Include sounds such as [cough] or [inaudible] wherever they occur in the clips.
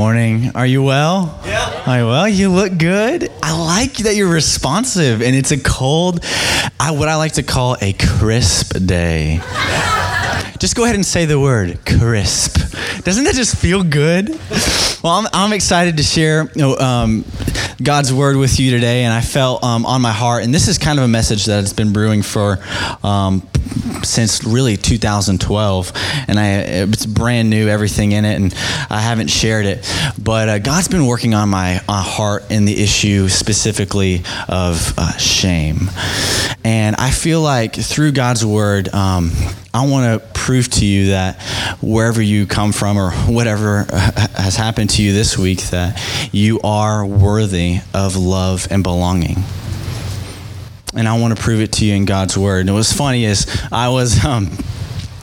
Good morning. Are you well? Yeah. Are you well? You look good. I like that you're responsive, and it's a cold, I, what I like to call a crisp day. Just go ahead and say the word crisp. Doesn't that just feel good? Well, I'm, I'm excited to share you know, um, God's word with you today, and I felt um, on my heart, and this is kind of a message that has been brewing for um, since really 2012, and I it's brand new, everything in it, and I haven't shared it. But uh, God's been working on my uh, heart in the issue specifically of uh, shame, and I feel like through God's word, um, I want to prove to you that wherever you come from or whatever [laughs] has happened to you this week, that you are worthy of love and belonging and I want to prove it to you in God's word. And what's funny is I was um,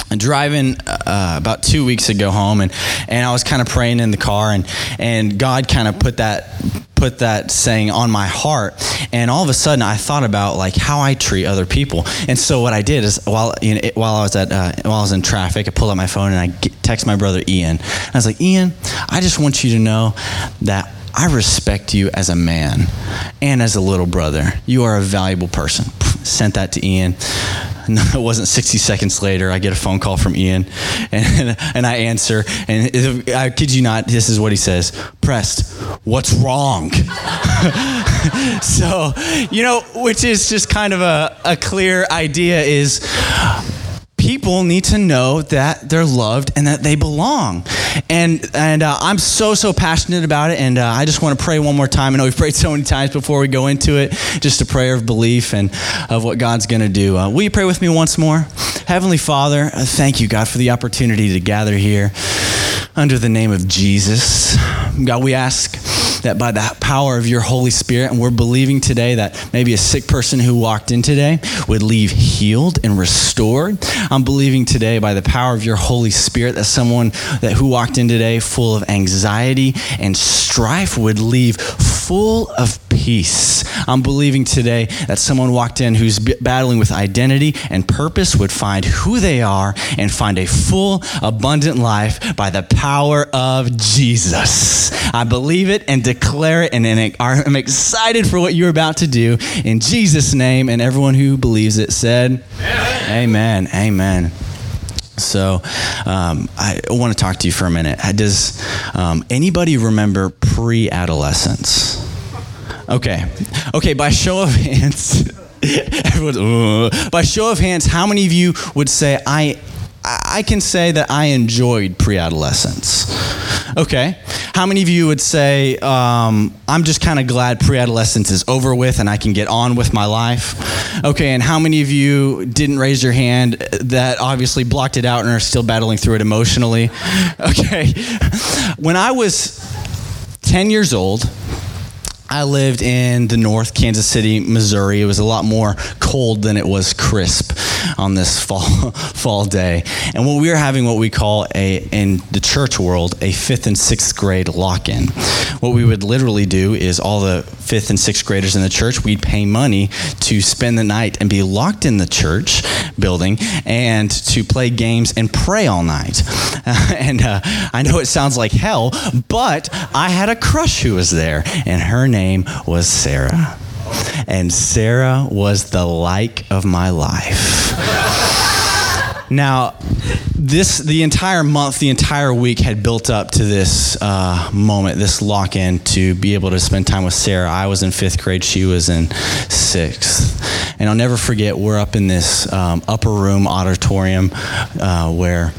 driving uh, about two weeks ago home, and, and I was kind of praying in the car, and and God kind of put that put that saying on my heart and all of a sudden i thought about like how i treat other people and so what i did is while you know, while i was at uh, while i was in traffic i pulled out my phone and i text my brother ian i was like ian i just want you to know that I respect you as a man and as a little brother. You are a valuable person. Sent that to Ian. [laughs] No, it wasn't 60 seconds later. I get a phone call from Ian, [laughs] and, and I answer. And I kid you not, this is what he says Preston, what's wrong? [laughs] so, you know, which is just kind of a, a clear idea is people need to know that they're loved and that they belong. And and uh, I'm so so passionate about it. And uh, I just want to pray one more time. I know we've [laughs] prayed so many times before we go into it. Just a prayer of belief and of what God's going to do. Uh, will you pray with me once more? Heavenly Father, thank you, God, for the opportunity to gather here under the name of Jesus. God, we ask that by the power of your Holy Spirit, and we're believing today that maybe a sick person who walked in today would leave healed and restored. I'm believing today by the power of your Holy Spirit that someone that who walked in today full of anxiety and strife would leave full of peace. I'm believing today that someone walked in who's battling with identity and purpose would find who they are and find a full, abundant life by the power of Jesus. I believe it and declare it, and I'm excited for what you're about to do in Jesus' name. And everyone who believes it said, Amen. Amen. Amen. So, um, I want to talk to you for a minute. Does um, anybody remember pre adolescence? Okay. Okay, by show of hands, [laughs] everyone's, uh, by show of hands, how many of you would say, I, I can say that I enjoyed pre adolescence? Okay. How many of you would say, um, I'm just kind of glad pre adolescence is over with and I can get on with my life? Okay. And how many of you didn't raise your hand that obviously blocked it out and are still battling through it emotionally? [laughs] Okay. When I was 10 years old, I lived in the North Kansas City, Missouri. It was a lot more cold than it was crisp on this [laughs] fall fall day. And what we were having what we call a in the church world a fifth and sixth grade lock-in. What we would literally do is all the fifth and sixth graders in the church we'd pay money to spend the night and be locked in the church building and to play games and pray all night. [laughs] and uh, I know it sounds like hell, but I had a crush who was there, and her name was Sarah. And Sarah was the like of my life. Now, this the entire month, the entire week had built up to this uh, moment, this lock in to be able to spend time with Sarah. I was in fifth grade; she was in sixth, and I'll never forget. We're up in this um, upper room auditorium uh, where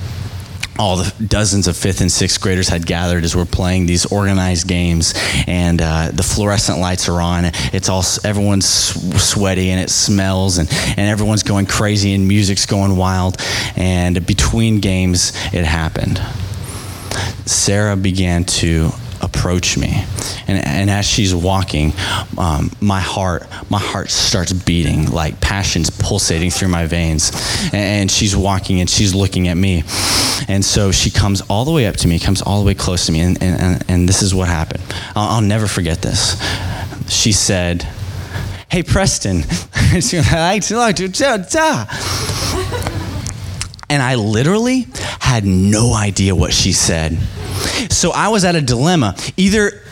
all the dozens of fifth and sixth graders had gathered as we're playing these organized games, and uh, the fluorescent lights are on. It's all everyone's sweaty and it smells, and, and everyone's going crazy and music's going wild. And between games, it happened. Sarah began to approach me. And, and as she's walking, um, my heart, my heart starts beating, like passion's pulsating through my veins. And, she's walking and she's looking at me. And so she comes all the way up to me, comes all the way close to me. And, and, and this is what happened. I'll, I'll never forget this. She said, Hey, Preston. [laughs] and I literally had no idea what she said. So I was at a dilemma. Either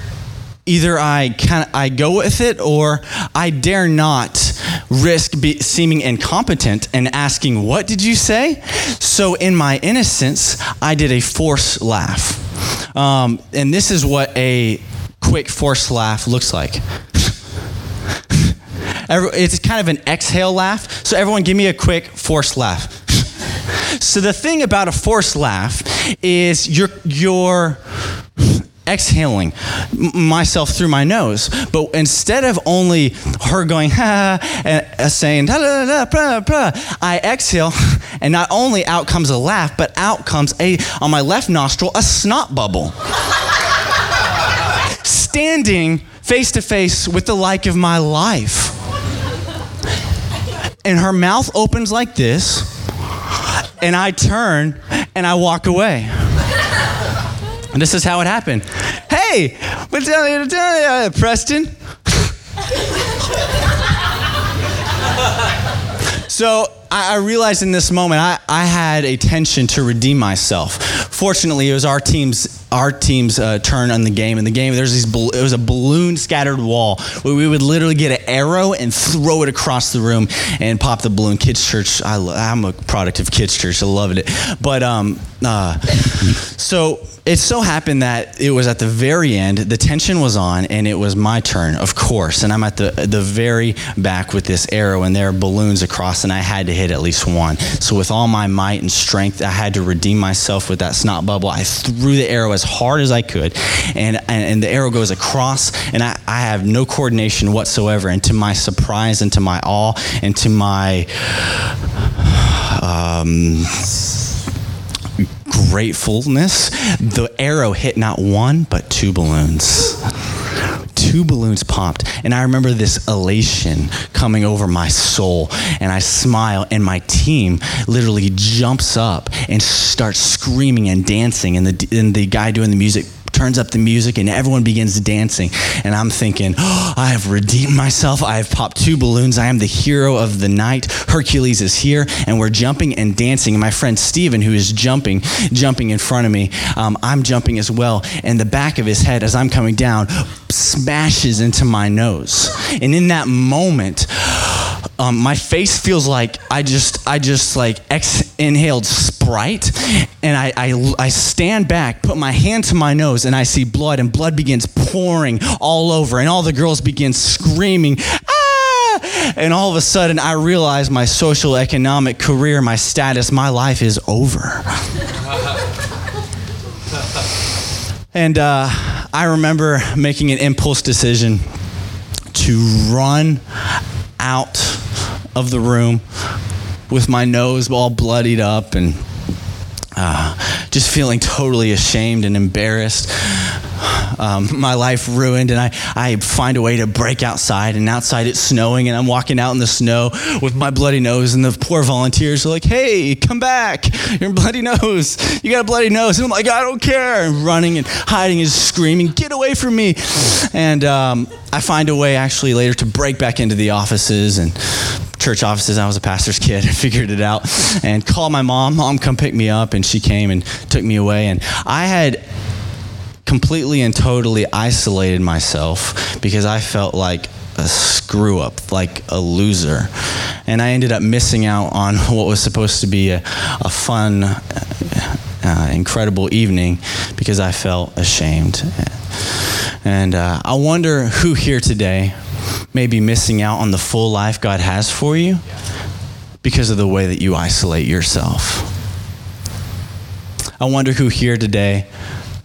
either I kind of I go with it or I dare not risk be, seeming incompetent and asking what did you say? So in my innocence I did a forced laugh. Um, and this is what a quick forced laugh looks like. [laughs] It's kind of an exhale laugh. So everyone give me a quick forced laugh so the thing about a forced laugh is you're you're exhaling myself through my nose. But instead of only her going, ha, and uh, saying, da, da, da, blah, blah, I exhale, [laughs] and not only out comes a laugh, but out comes a, on my left nostril, a snot bubble. Standing face to face with the like of my life. And her mouth opens like this, and I turn and I walk away. And this is how it happened. Hey, what's up, uh, Preston? so I, realized in this moment I, I had a tension to redeem myself. Fortunately, it was our team's our team's uh, turn on the game. In the game, there's these it was a balloon scattered wall where we would literally get an arrow and throw it across the room and pop the balloon. Kids church, I, am a product of kids church. I loved it. But um, uh, [laughs] so it so happened that it was at the very end. The tension was on, and it was my turn, of course. And I'm at the the very back with this arrow, and there are balloons across, and I had to hit at least one. So with all my might and strength, I had to redeem myself with that snot bubble. I threw the arrow as hard as I could, and, and, and the arrow goes across, and I, I have no coordination whatsoever. And to my surprise, and to my awe, and to my um, gratefulness, the arrow hit not one, but two balloons two balloons popped. And I remember this elation coming over my soul. And I smile, and my team literally jumps up and starts screaming and dancing. And the, and the guy doing the music turns up the music and everyone begins dancing. And I'm thinking, oh, I have redeemed myself. I have popped two balloons. I am the hero of the night. Hercules is here and we're jumping and dancing. And my friend Steven, who is jumping, jumping in front of me, um, I'm jumping as well. And the back of his head, as I'm coming down, smashes into my nose. And in that moment, um, my face feels like I just I just like ex- inhaled Sprite, and I, I I stand back, put my hand to my nose, and I see blood, and blood begins pouring all over, and all the girls begin screaming. Ah! And all of a sudden, I realize my social, economic career, my status, my life is over. [laughs] and uh, I remember making an impulse decision to run out of the room with my nose all bloodied up and uh, just feeling totally ashamed and embarrassed. Um, my life ruined, and I, I find a way to break outside. And outside it's snowing, and I'm walking out in the snow with my bloody nose. And the poor volunteers are like, "Hey, come back! Your bloody nose! You got a bloody nose!" And I'm like, "I don't care!" And running and hiding and screaming, "Get away from me!" And um, I find a way actually later to break back into the offices and church offices. I was a pastor's kid. [laughs] I figured it out and called my mom. Mom, come pick me up. And she came and took me away. And I had completely and totally isolated myself because I felt like a screw up, like a loser. And I ended up missing out on [laughs] what was supposed to be a, a fun, uh, incredible evening because I felt ashamed. And uh, I wonder who here today may be missing out on the full life God has for you because of the way that you isolate yourself. I wonder who here today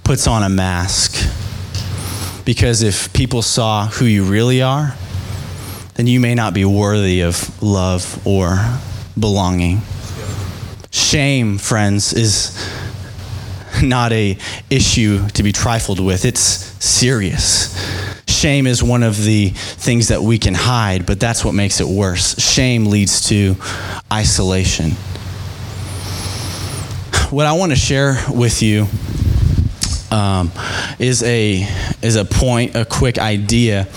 puts on a mask because if people saw who you really are, then you may not be worthy of love or belonging. Shame, friends, is not a issue to be trifled with. It's serious. Shame is one of the things that we can hide, but that's what makes it worse. Shame leads to isolation. What I want to share with you um, is a is a point, a quick idea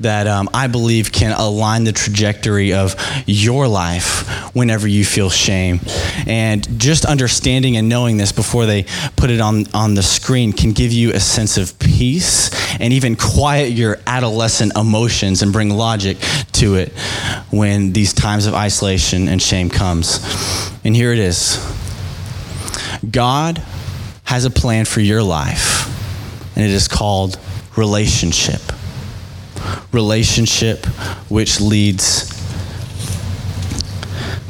that um, I believe can align the trajectory of your life whenever you feel shame. And just understanding and knowing this before they put it on on the screen can give you a sense of peace and even quiet your adolescent emotions and bring logic to it when these times of isolation and shame comes. And here it is. God has a plan for your life, and it is called relationship. Relationship, which leads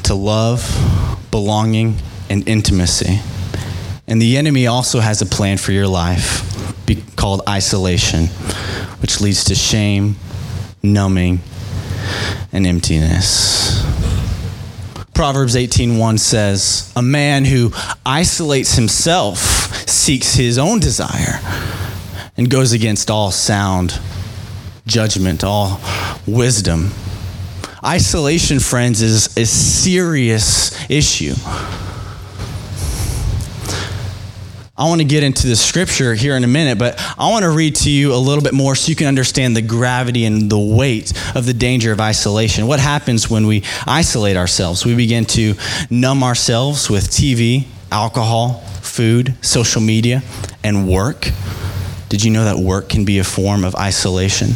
to love, belonging, and intimacy. And the enemy also has a plan for your life called isolation, which leads to shame, numbing, and emptiness. Proverbs 18:1 says, "A man who isolates himself seeks his own desire and goes against all sound judgment, all wisdom." Isolation, friends, is a serious issue. I want to get into the scripture here in a minute, but I want to read to you a little bit more so you can understand the gravity and the weight of the danger of isolation. What happens when we isolate ourselves? We begin to numb ourselves with TV, alcohol, food, social media, and work. Did you know that work can be a form of isolation?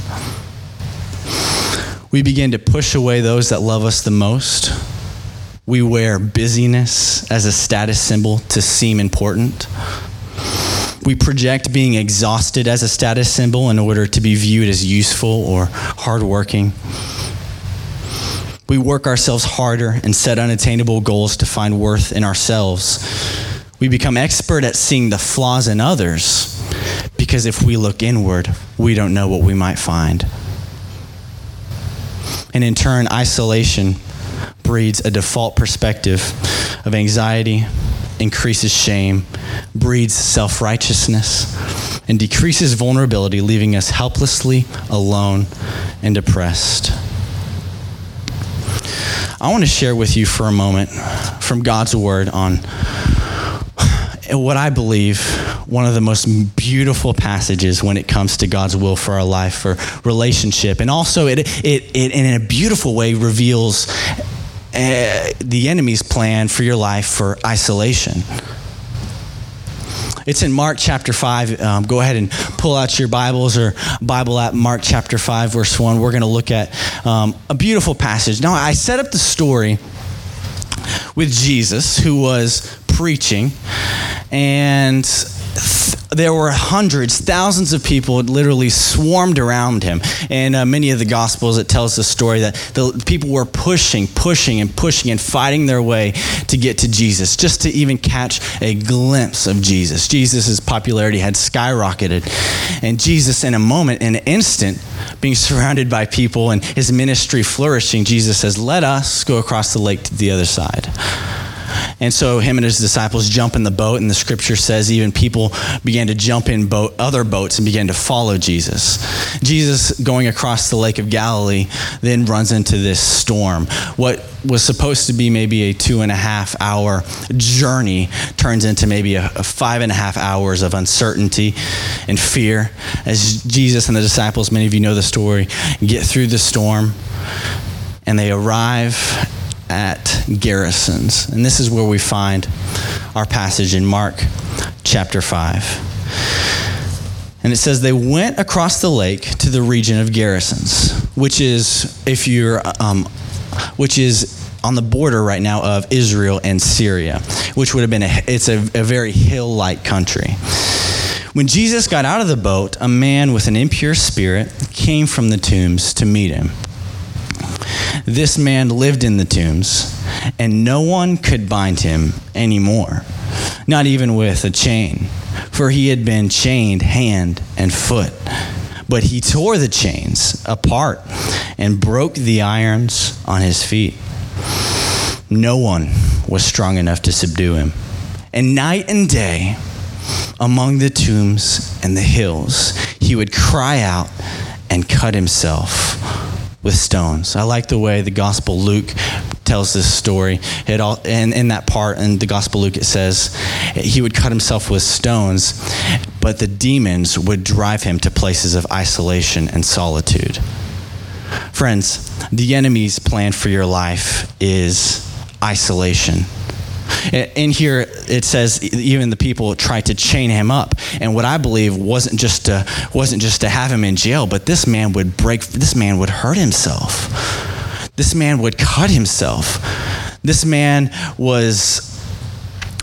We begin to push away those that love us the most. We wear busyness as a status symbol to seem important. We project being exhausted as a status symbol in order to be viewed as useful or hardworking. We work ourselves harder and set unattainable goals to find worth in ourselves. We become expert at seeing the flaws in others because if we look inward, we don't know what we might find. And in turn, isolation breeds a default perspective of anxiety, increases shame, breeds self righteousness, and decreases vulnerability, leaving us helplessly alone and depressed. I want to share with you for a moment from God's Word on what I believe one of the most beautiful passages when it comes to God's will for our life, for relationship, and also it, it, it in a beautiful way reveals uh, the enemy's plan for your life for isolation. It's in Mark chapter 5. Um, go ahead and pull out your Bibles or Bible app, Mark chapter 5, verse 1. We're going to look at um, a beautiful passage. Now, I set up the story with Jesus, who was preaching, and there were hundreds, thousands of people literally swarmed around him. And uh, many of the Gospels, it tells the story that the people were pushing, pushing, and pushing and fighting their way to get to Jesus, just to even catch a glimpse of Jesus. Jesus' popularity had skyrocketed. And Jesus, in a moment, in an instant, being surrounded by people and his ministry flourishing, Jesus says, Let us go across the lake to the other side. And so him and his disciples jump in the boat, and the scripture says even people began to jump in boat, other boats and began to follow Jesus. Jesus, going across the Lake of Galilee, then runs into this storm. What was supposed to be maybe a two and a half hour journey turns into maybe a, a five and a half hours of uncertainty and fear as Jesus and the disciples, many of you know the story, get through the storm and they arrive at Gerasenes. And this is where we find our passage in Mark chapter 5. And it says they went across the lake to the region of Gerasenes, which is, if you're, um, which is on the border right now of Israel and Syria, which would have been a, it's a, a very hill-like country. When Jesus got out of the boat, a man with an impure spirit came from the tombs to meet him. This man lived in the tombs, and no one could bind him anymore, not even with a chain, for he had been chained hand and foot. But he tore the chains apart and broke the irons on his feet. No one was strong enough to subdue him. And night and day, among the tombs and the hills, he would cry out and cut himself with stones. I like the way the Gospel Luke tells this story. It all, and in that part in the Gospel Luke, it says he would cut himself with stones, but the demons would drive him to places of isolation and solitude. Friends, the enemy's plan for your life is isolation. In here, it says even the people tried to chain him up, and what I believe wasn't just to wasn't just to have him in jail, but this man would break. This man would hurt himself. This man would cut himself. This man was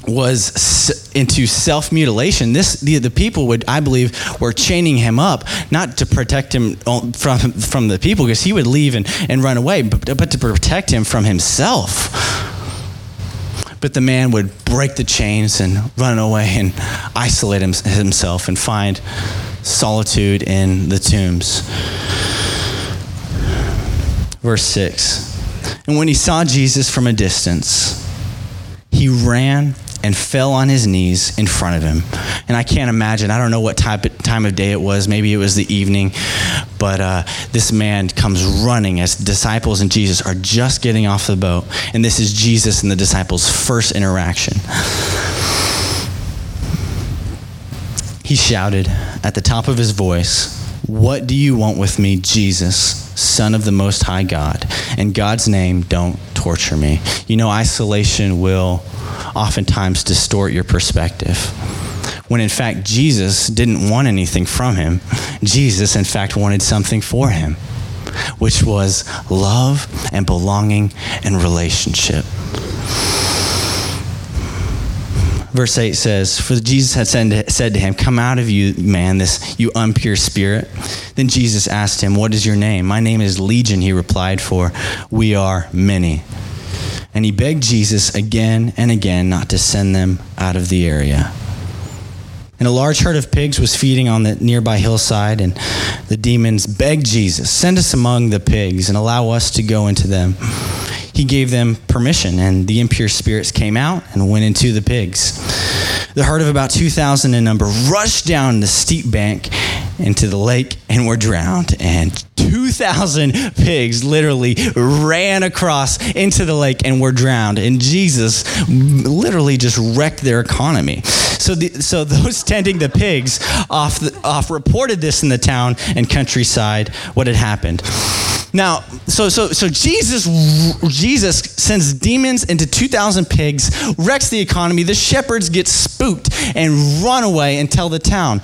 was into self mutilation. This the, the people would I believe were chaining him up not to protect him from from the people because he would leave and, and run away, but, but to protect him from himself. But the man would break the chains and run away and isolate him, himself and find solitude in the tombs. Verse 6 And when he saw Jesus from a distance, he ran and fell on his knees in front of him. And I can't imagine, I don't know what type of, time of day it was. Maybe it was the evening. But uh, this man comes running as disciples and Jesus are just getting off the boat. And this is Jesus and the disciples' first interaction. He shouted at the top of his voice, What do you want with me, Jesus, Son of the Most High God? In God's name, don't torture me. You know, isolation will oftentimes distort your perspective. When in fact, Jesus didn't want anything from him. Jesus, in fact, wanted something for him, which was love and belonging and relationship. Verse 8 says, For Jesus had said to him, Come out of you, man, this you impure spirit. Then Jesus asked him, What is your name? My name is Legion, he replied, for we are many and he begged Jesus again and again not to send them out of the area. And a large herd of pigs was feeding on the nearby hillside, and the demons begged Jesus, Send us among the pigs and allow us to go into them. He gave them permission, and the impure spirits came out and went into the pigs. The herd of about 2,000 in number rushed down the steep bank into the lake and were drowned. And 2,000 pigs literally ran across into the lake and were drowned. And Jesus literally just wrecked their economy. So, the, so those tending the pigs off, the, off reported this in the town and countryside, what had happened. Now, so so so Jesus Jesus sends demons into 2,000 pigs, wrecks the economy. The shepherds get spooked and run away and tell the town.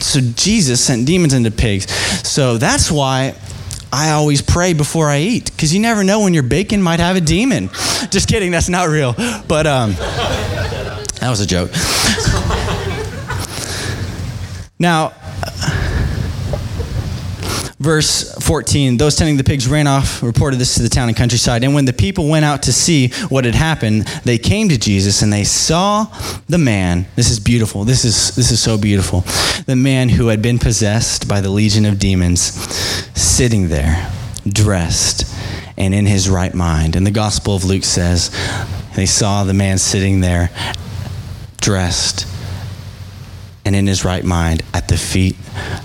So Jesus sent demons into pigs. So that's why I always pray before I eat because you never know when your bacon might have a demon. [laughs] Just kidding, that's not real. But um, that was a joke. [laughs] now, verse 14 those tending the pigs ran off reported this to the town and countryside. And when the people went out to see what had happened they came to jesus and they saw the man. This is beautiful. This is this is so beautiful. The man who had been possessed by the legion of demons sitting there dressed and in his right mind. And the gospel of luke says they saw the man sitting there dressed and in his right mind at the feet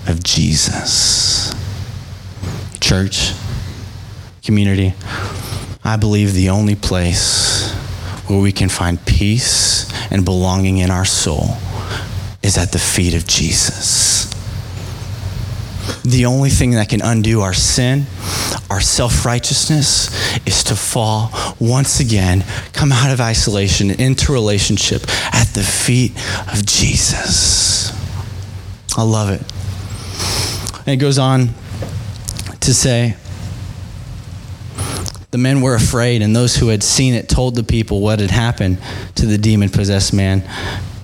of jesus church, community, I believe the only place where we can find peace and belonging in our soul is at the feet of Jesus. The only thing that can undo our sin, our self righteousness, is to fall once again, come out of isolation into relationship at the feet of Jesus. I love it. And it goes on to say, the men were afraid, and those who had seen it told the people what had happened to the demon possessed man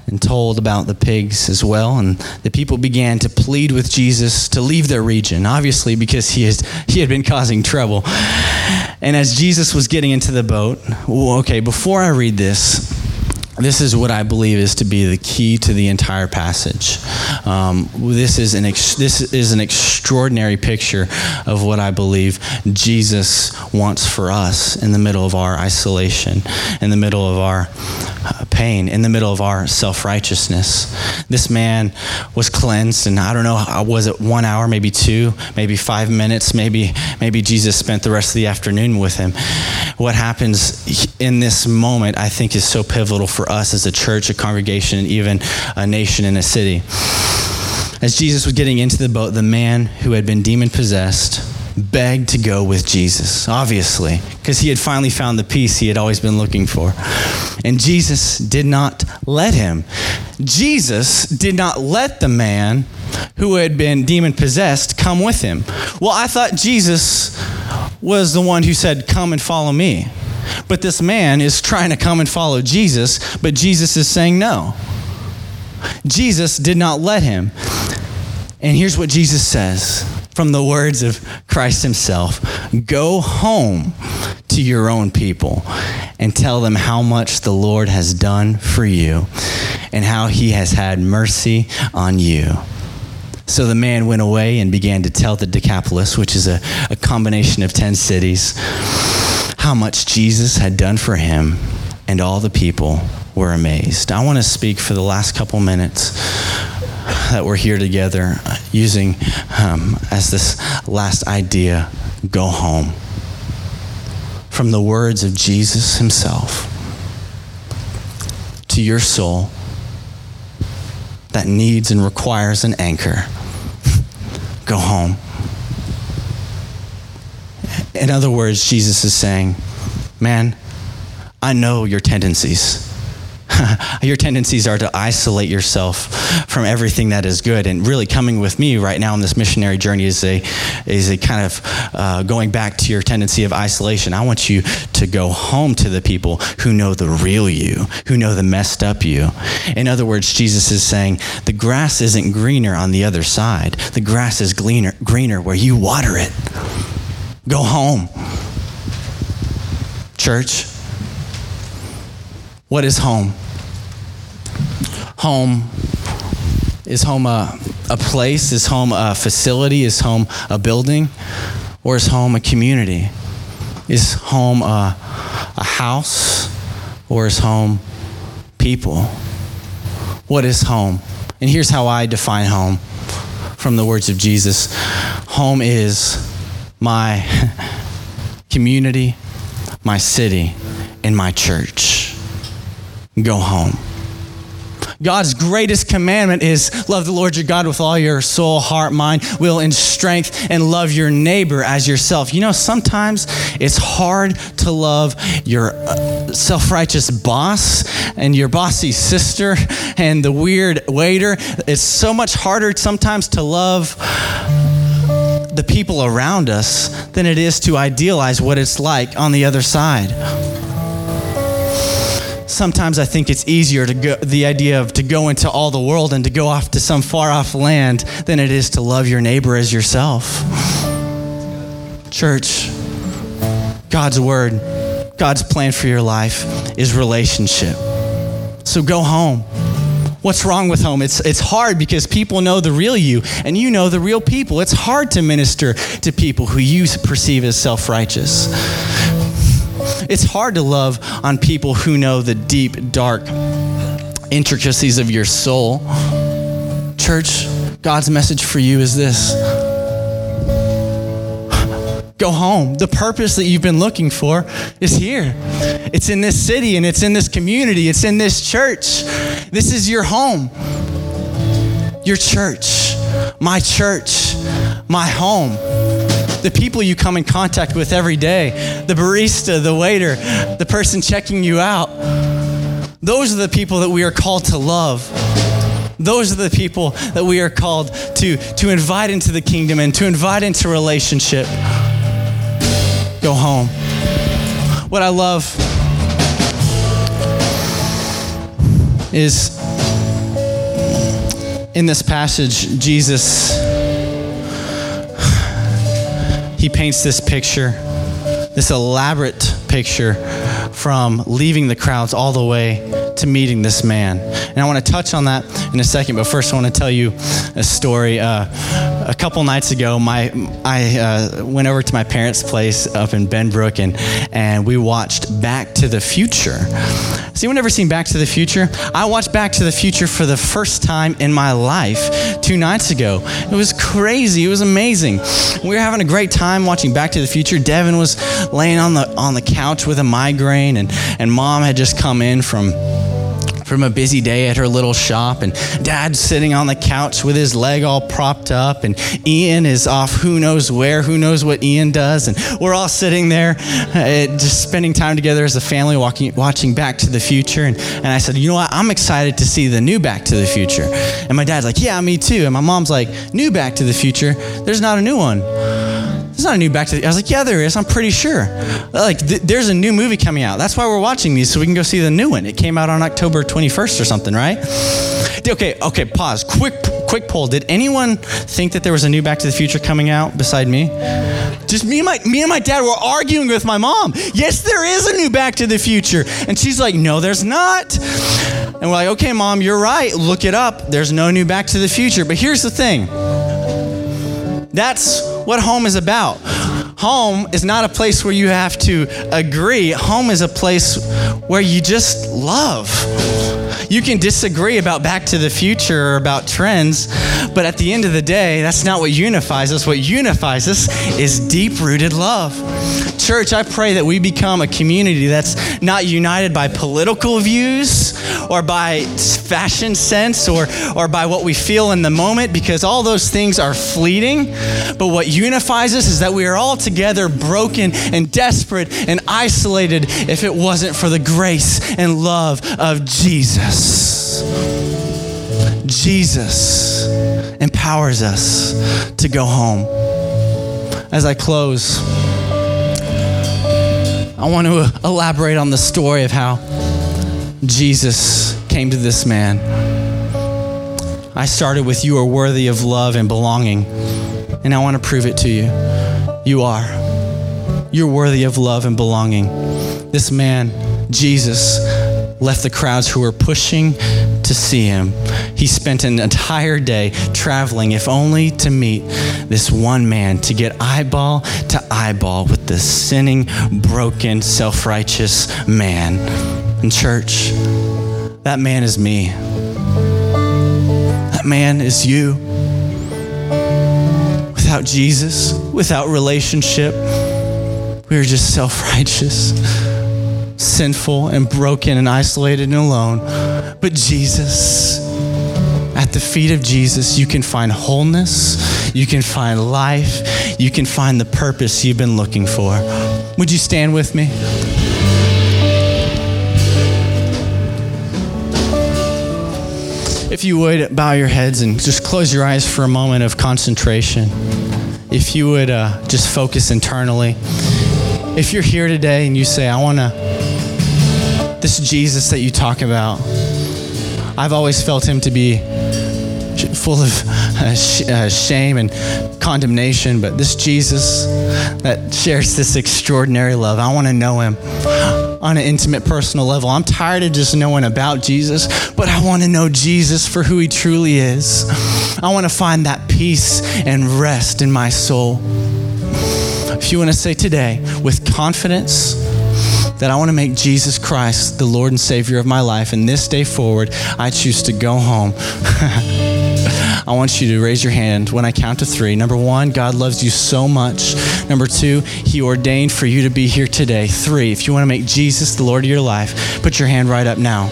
and told about the pigs as well. And the people began to plead with Jesus to leave their region, obviously because he, is, he had been causing trouble. And as Jesus was getting into the boat, okay, before I read this, this is what I believe is to be the key to the entire passage. Um, this is an ex- this is an extraordinary picture of what I believe Jesus wants for us in the middle of our isolation, in the middle of our uh, pain in the middle of our self righteousness. This man was cleansed, and I don't know, uh, was it one hour, maybe two, maybe five minutes, maybe, maybe Jesus spent the rest of the afternoon with him. What happens in this moment, I think, is so pivotal for us as a church, a congregation, and even a nation and a city. As Jesus was getting into the boat, the man who had been demon possessed begged to go with Jesus, obviously, because he had finally found the peace he had always been looking for. And Jesus did not let him. Jesus did not let the man who had been demon possessed come with him. Well, I thought Jesus was the one who said, Come and follow me. But this man is trying to come and follow Jesus, but Jesus is saying no. Jesus did not let him. And here's what Jesus says from the words of Christ Himself Go home to your own people and tell them how much the Lord has done for you and how He has had mercy on you. So the man went away and began to tell the Decapolis, which is a, a combination of 10 cities, how much Jesus had done for him, and all the people were amazed. I want to speak for the last couple minutes that we're here together using um, as this last idea go home. From the words of Jesus himself to your soul that needs and requires an anchor, [laughs] go home. In other words, Jesus is saying, Man, I know your tendencies. [laughs] your tendencies are to isolate yourself from everything that is good. And really, coming with me right now on this missionary journey is a is a kind of uh, going back to your tendency of isolation. I want you to go home to the people who know the real you, who know the messed up you. In other words, Jesus is saying the grass isn't greener on the other side. The grass is greener greener where you water it. Go home, church. What is home? Home is home a, a place? Is home a facility? Is home a building? Or is home a community? Is home a, a house? Or is home people? What is home? And here's how I define home from the words of Jesus Home is my [laughs] community, my city, and my church go home. God's greatest commandment is love the Lord your God with all your soul, heart, mind, will, and strength, and love your neighbor as yourself. You know, sometimes it's hard to love your uh, self righteous boss and your bossy sister [laughs] and the weird waiter. It's so much harder sometimes to love the people around us than it is to idealize what it's like on the other side sometimes I think it's easier to go, the idea of to go into all the world and to go off to some far off land than it is to love your neighbor as yourself. Church, God's word, God's plan for your life is relationship. So go home. What's wrong with home? It's, it's hard because people know the real you and you know the real people. It's hard to minister to people who you perceive as self righteous. It's hard to love on people who know the deep, dark intricacies of your soul. Church, God's message for you is this go home. The purpose that you've been looking for is here. It's in this city and it's in this community, it's in this church. This is your home. Your church, my church, my home the people you come in contact with every day, the barista, the waiter, the person checking you out. Those are the people that we are called to love. Those are the people that we are called to, to invite into the kingdom and to invite into relationship. Go home. What I love is in this passage, Jesus he paints this picture, this elaborate picture from leaving the crowds all the way to meeting this man. And I want to touch on that in a second, but first I want to tell you a story. Uh, a couple nights ago, my I uh, went over to my parents' place up in Benbrook, and and we watched Back to the Future. Has anyone ever seen Back to the Future? I watched Back to the Future for the first time in my life two nights ago. It was crazy. It was amazing. We were having a great time watching Back to the Future. Devin was laying on the on the couch with a migraine, and and mom had just come in from from a busy day at her little shop, and dad's sitting on the couch with his leg all propped up, and Ian is off who knows where, who knows what Ian does, and we're all sitting there uh, just spending time together as a family walking, watching Back to the Future. And, and I said, You know what? I'm excited to see the new Back to the Future. And my dad's like, Yeah, me too. And my mom's like, New Back to the Future? There's not a new one. There's not a new Back to the I was like, yeah, there is. I'm pretty sure. Like, th- there's a new movie coming out. That's why we're watching these, so we can go see the new one. It came out on October 21st or something, right? Okay, okay, pause. Quick, quick poll. Did anyone think that there was a new Back to the Future coming out beside me? Just me and my me and my dad were arguing with my mom. Yes, there is a new Back to the Future, and she's like, no, there's not. And we're like, okay, mom, you're right. Look it up. There's no new Back to the Future. But here's the thing. That's what home is about. Home is not a place where you have to agree. Home is a place where you just love. You can disagree about Back to the Future or about trends, but at the end of the day, that's not what unifies us. What unifies us is deep rooted love. Church, I pray that we become a community that's not united by political views or by fashion sense or, or by what we feel in the moment because all those things are fleeting. But what unifies us is that we are all together broken and desperate and isolated if it wasn't for the grace and love of Jesus. Jesus empowers us to go home. As I close, I want to uh, elaborate on the story of how Jesus came to this man. I started with, You are worthy of love and belonging. And I want to prove it to you. You are. You're worthy of love and belonging. This man, Jesus, left the crowds who were pushing to see him. He spent an entire day traveling, if only to meet this one man, to get eyeball to eyeball with this sinning, broken, self righteous man. In church, that man is me. That man is you. Without Jesus, without relationship, we are just self righteous sinful and broken and isolated and alone. But Jesus, at the feet of Jesus, you can find wholeness, you can find life, you can find the purpose you've been looking for. Would you stand with me? If you would, bow your heads and just close your eyes for a moment of concentration. If you would uh, just focus internally. If you're here today and you say, I want to this Jesus that you talk about, I've always felt him to be full of uh, sh- uh, shame and condemnation, but this Jesus that shares this extraordinary love, I want to know him on an intimate personal level. I'm tired of just knowing about Jesus, but I want to know Jesus for who he truly is. I want to find that peace and rest in my soul. If you want to say today with confidence, that I want to make Jesus Christ the Lord and Savior of my life. And this day forward, I choose to go home. [laughs] I want you to raise your hand when I count to three. Number one, God loves you so much. Number two, He ordained for you to be here today. Three, if you want to make Jesus the Lord of your life, put your hand right up now.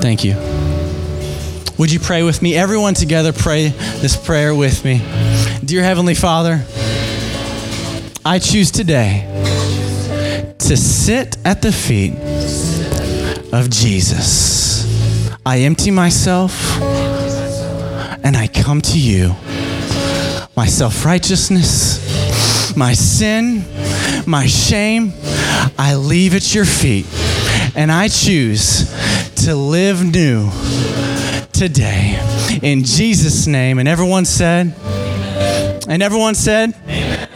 Thank you. Would you pray with me? Everyone together, pray this prayer with me. Dear Heavenly Father, I choose today to sit at the feet of Jesus. I empty myself and I come to you. My self righteousness, my sin, my shame, I leave at your feet and I choose to live new today. In Jesus' name. And everyone said, and everyone said.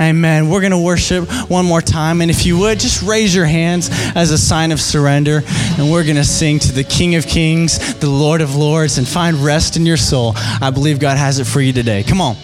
Amen. We're going to worship one more time. And if you would, just raise your hands as a sign of surrender. And we're going to sing to the King of Kings, the Lord of Lords, and find rest in your soul. I believe God has it for you today. Come on.